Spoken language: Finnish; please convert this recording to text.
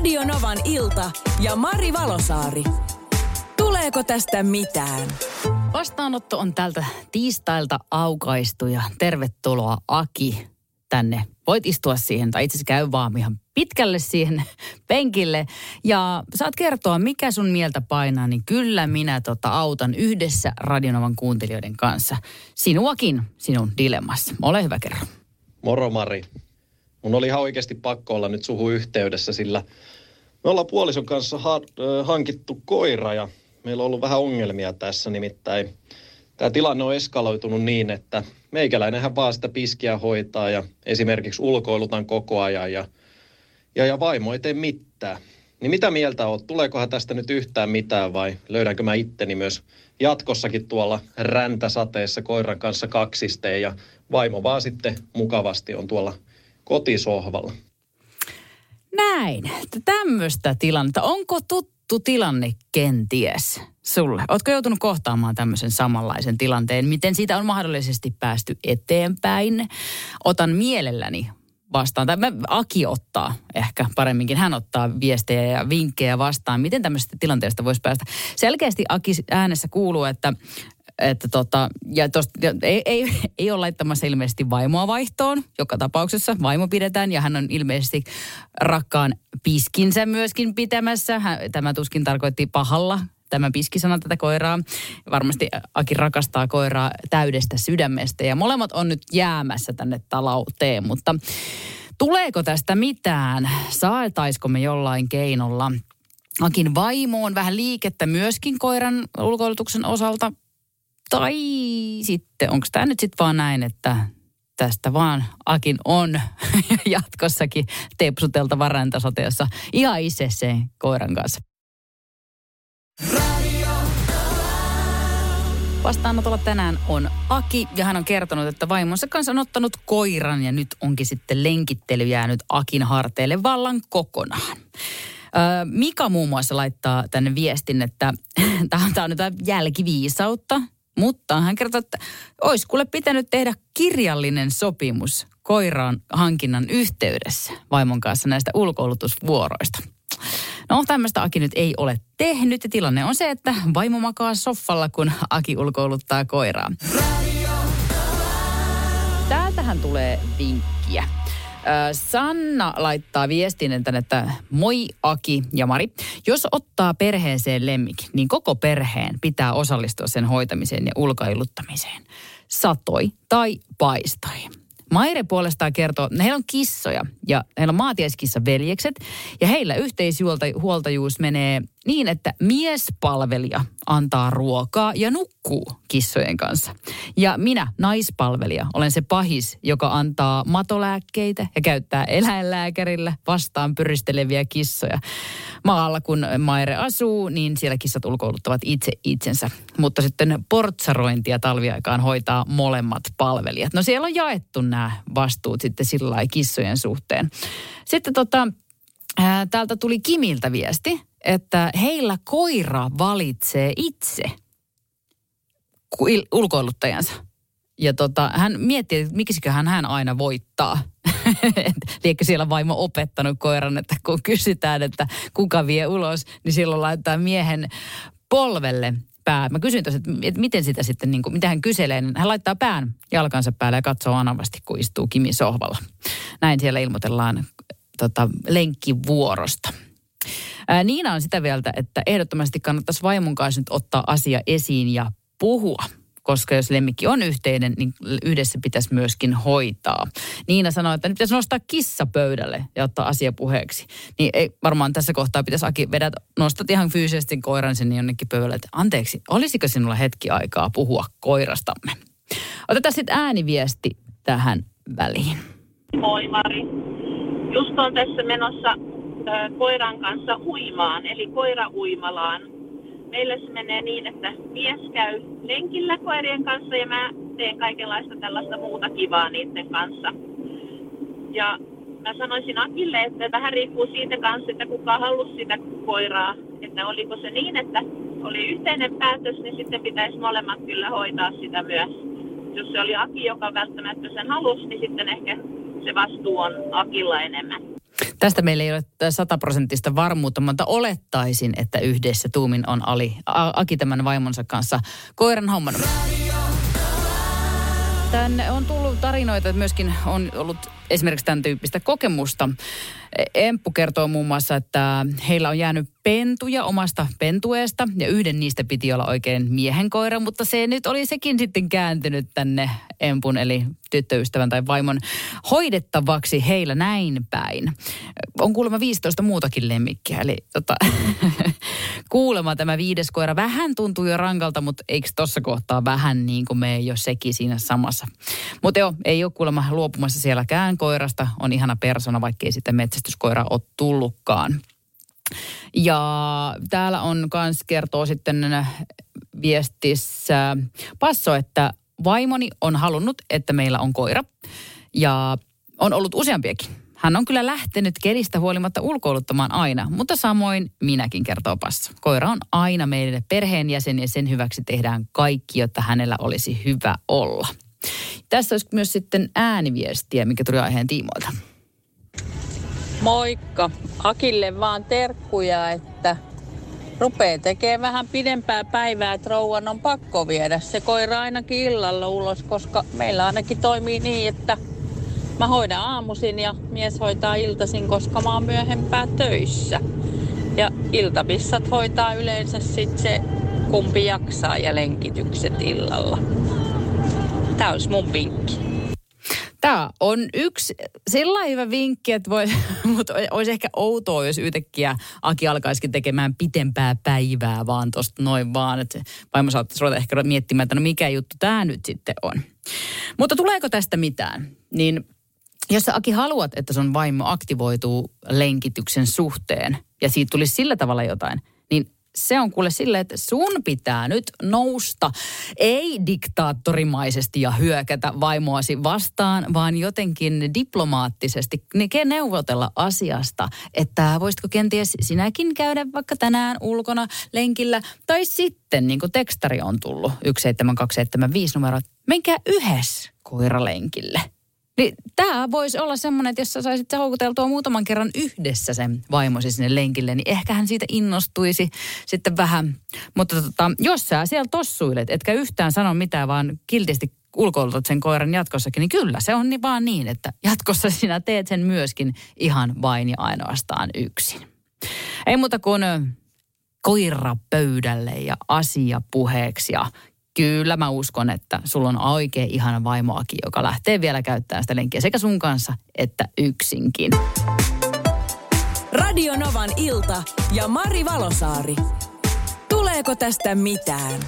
Radio Novan ilta ja Mari Valosaari. Tuleeko tästä mitään? Vastaanotto on tältä tiistailta aukaistu ja tervetuloa Aki tänne. Voit istua siihen tai itse asiassa käy vaan ihan pitkälle siihen penkille. Ja saat kertoa, mikä sun mieltä painaa, niin kyllä minä tota autan yhdessä Radionovan kuuntelijoiden kanssa. Sinuakin sinun dilemmassa. Ole hyvä kerro. Moro Mari. Mun oli ihan oikeasti pakko olla nyt suhu yhteydessä, sillä me ollaan puolison kanssa ha- hankittu koira ja meillä on ollut vähän ongelmia tässä nimittäin. Tämä tilanne on eskaloitunut niin, että meikäläinenhän vaan sitä piskiä hoitaa ja esimerkiksi ulkoilutan koko ajan ja, ja, ja vaimo ei tee mitään. Niin mitä mieltä oot? Tuleekohan tästä nyt yhtään mitään vai löydänkö mä itteni myös jatkossakin tuolla räntäsateessa koiran kanssa kaksisteen ja vaimo vaan sitten mukavasti on tuolla kotisohvalla. Näin. Tämmöistä tilannetta. Onko tuttu tilanne kenties sulle? Oletko joutunut kohtaamaan tämmöisen samanlaisen tilanteen? Miten siitä on mahdollisesti päästy eteenpäin? Otan mielelläni vastaan, tai Aki ottaa ehkä paremminkin, hän ottaa viestejä ja vinkkejä vastaan, miten tämmöisestä tilanteesta voisi päästä. Selkeästi Aki äänessä kuuluu, että että tota, ja tosta, ja ei, ei, ei ole laittamassa ilmeisesti vaimoa vaihtoon. Joka tapauksessa vaimo pidetään ja hän on ilmeisesti rakkaan piskinsä myöskin pitämässä. Hän, tämä tuskin tarkoitti pahalla tämä piskisana tätä koiraa. Varmasti Aki rakastaa koiraa täydestä sydämestä ja molemmat on nyt jäämässä tänne talouteen, mutta tuleeko tästä mitään? Saataisiko me jollain keinolla Akin vaimoon vähän liikettä myöskin koiran ulkoilutuksen osalta? Tai sitten, onko tämä nyt sitten vaan näin, että tästä vaan Akin on jatkossakin tepsuteltava räntäsateessa ihan itse sen koiran kanssa. Vastaanotolla tänään on Aki ja hän on kertonut, että vaimonsa kanssa on ottanut koiran ja nyt onkin sitten lenkittely jäänyt Akin harteille vallan kokonaan. Mika muun muassa laittaa tänne viestin, että tämä on nyt jälkiviisautta, mutta hän kertoo, että olisi kuule pitänyt tehdä kirjallinen sopimus koiraan hankinnan yhteydessä vaimon kanssa näistä ulkoilutusvuoroista. No tämmöistä Aki nyt ei ole tehnyt ja tilanne on se, että vaimo makaa soffalla, kun Aki ulkoiluttaa koiraa. Täältähän tulee vinkkiä. Sanna laittaa viestin tänne, että moi Aki ja Mari. Jos ottaa perheeseen lemmik, niin koko perheen pitää osallistua sen hoitamiseen ja ulkoiluttamiseen. Satoi tai paistai. Maire puolestaan kertoo, että heillä on kissoja ja heillä on maatieskissa veljekset ja heillä yhteishuoltajuus menee niin, että miespalvelija antaa ruokaa ja nukkuu kissojen kanssa. Ja minä, naispalvelija, olen se pahis, joka antaa matolääkkeitä ja käyttää eläinlääkärillä vastaan pyristeleviä kissoja. Maalla kun Maire asuu, niin siellä kissat ulkoiluttavat itse itsensä. Mutta sitten portsarointia talviaikaan hoitaa molemmat palvelijat. No siellä on jaettu nämä vastuut sitten sillä kissojen suhteen. Sitten tota, täältä tuli Kimiltä viesti, että heillä koira valitsee itse ulkoiluttajansa. Ja tota, hän miettii, että miksiköhän hän aina voittaa. Liekö siellä vaimo opettanut koiran, että kun kysytään, että kuka vie ulos, niin silloin laittaa miehen polvelle pää. Mä kysyin tuossa, että, että miten sitä sitten, niin kuin, mitä hän kyselee. Niin hän laittaa pään jalkansa päälle ja katsoo anavasti, kun istuu Kimin sohvalla. Näin siellä ilmoitellaan tota, lenkkivuorosta. Ää, Niina on sitä mieltä, että ehdottomasti kannattaisi vaimon kanssa nyt ottaa asia esiin ja puhua koska jos lemmikki on yhteinen, niin yhdessä pitäisi myöskin hoitaa. Niina sanoi, että nyt pitäisi nostaa kissa pöydälle ja ottaa asia puheeksi. Niin ei, varmaan tässä kohtaa pitäisi Aki vedät, nostat ihan fyysisesti koiran sinne jonnekin pöydälle, että anteeksi, olisiko sinulla hetki aikaa puhua koirastamme? Otetaan sitten ääniviesti tähän väliin. Moi Mari. Just on tässä menossa koiran kanssa uimaan, eli koira-uimalaan. Meille se menee niin, että mies käy lenkillä koirien kanssa ja mä teen kaikenlaista tällaista muuta kivaa niiden kanssa. Ja mä sanoisin Akille, että vähän riippuu siitä kanssa, että kuka halusi sitä koiraa. Että oliko se niin, että oli yhteinen päätös, niin sitten pitäisi molemmat kyllä hoitaa sitä myös. Jos se oli Aki, joka välttämättä sen halusi, niin sitten ehkä se vastuu on Akilla enemmän. Tästä meillä ei ole sataprosenttista varmuutta, mutta olettaisin, että yhdessä tuumin on Ali, Aki tämän vaimonsa kanssa koiran hommannut. Tänne on tullut tarinoita, että myöskin on ollut esimerkiksi tämän tyyppistä kokemusta. Emppu kertoo muun muassa, että heillä on jäänyt pentuja omasta pentueesta ja yhden niistä piti olla oikein miehen koira, mutta se nyt oli sekin sitten kääntynyt tänne Empun eli tyttöystävän tai vaimon hoidettavaksi heillä näin päin. On kuulemma 15 muutakin lemmikkiä, eli tota, kuulemma tämä viides koira vähän tuntuu jo rankalta, mutta eikö tuossa kohtaa vähän niin kuin me ei ole sekin siinä samassa. Mutta joo, ei ole kuulemma luopumassa sielläkään koirasta, on ihana persona, vaikka ei sitä metsästyskoira ole tullutkaan. Ja täällä on kans kertoo sitten viestissä Passo, että vaimoni on halunnut, että meillä on koira. Ja on ollut useampiakin. Hän on kyllä lähtenyt kelistä huolimatta ulkoiluttamaan aina, mutta samoin minäkin kertoo Passo. Koira on aina meille perheenjäsen ja sen hyväksi tehdään kaikki, jotta hänellä olisi hyvä olla. Tässä olisi myös sitten ääniviestiä, mikä tuli aiheen tiimoilta. Moikka. Akille vaan terkkuja, että rupee tekemään vähän pidempää päivää, että rouvan on pakko viedä se koira ainakin illalla ulos, koska meillä ainakin toimii niin, että mä hoidan aamuisin ja mies hoitaa iltaisin, koska mä oon myöhempää töissä. Ja iltabissat hoitaa yleensä sitten se kumpi jaksaa ja lenkitykset illalla. Tämä olisi mun vinkki. Tämä on yksi sillä hyvä vinkki, että voi, mutta olisi ehkä outoa, jos yhtäkkiä Aki alkaisikin tekemään pitempää päivää vaan tuosta noin vaan. Että vaimo saattaisi ruveta ehkä miettimään, että no mikä juttu tämä nyt sitten on. Mutta tuleeko tästä mitään? Niin jos sä Aki haluat, että sun vaimo aktivoituu lenkityksen suhteen ja siitä tulisi sillä tavalla jotain, se on kuule silleen, että sun pitää nyt nousta, ei diktaattorimaisesti ja hyökätä vaimoasi vastaan, vaan jotenkin diplomaattisesti neuvotella asiasta, että voisitko kenties sinäkin käydä vaikka tänään ulkona lenkillä, tai sitten niin kuin tekstari on tullut, 17275 numero, menkää yhdessä koiralenkille. Niin tämä voisi olla semmoinen, että jos sä saisit houkuteltua muutaman kerran yhdessä sen vaimosi sinne lenkille, niin ehkä hän siitä innostuisi sitten vähän. Mutta tota, jos sä siellä tossuilet, etkä yhtään sano mitään, vaan kiltisti ulkoilutat sen koiran jatkossakin, niin kyllä se on niin vaan niin, että jatkossa sinä teet sen myöskin ihan vain ja ainoastaan yksin. Ei muuta kuin koira pöydälle ja asia puheeksi ja Kyllä mä uskon, että sulla on oikein ihana vaimoakin, joka lähtee vielä käyttämään sitä lenkkiä sekä sun kanssa että yksinkin. Radio Novan ilta ja Mari Valosaari. Tuleeko tästä mitään?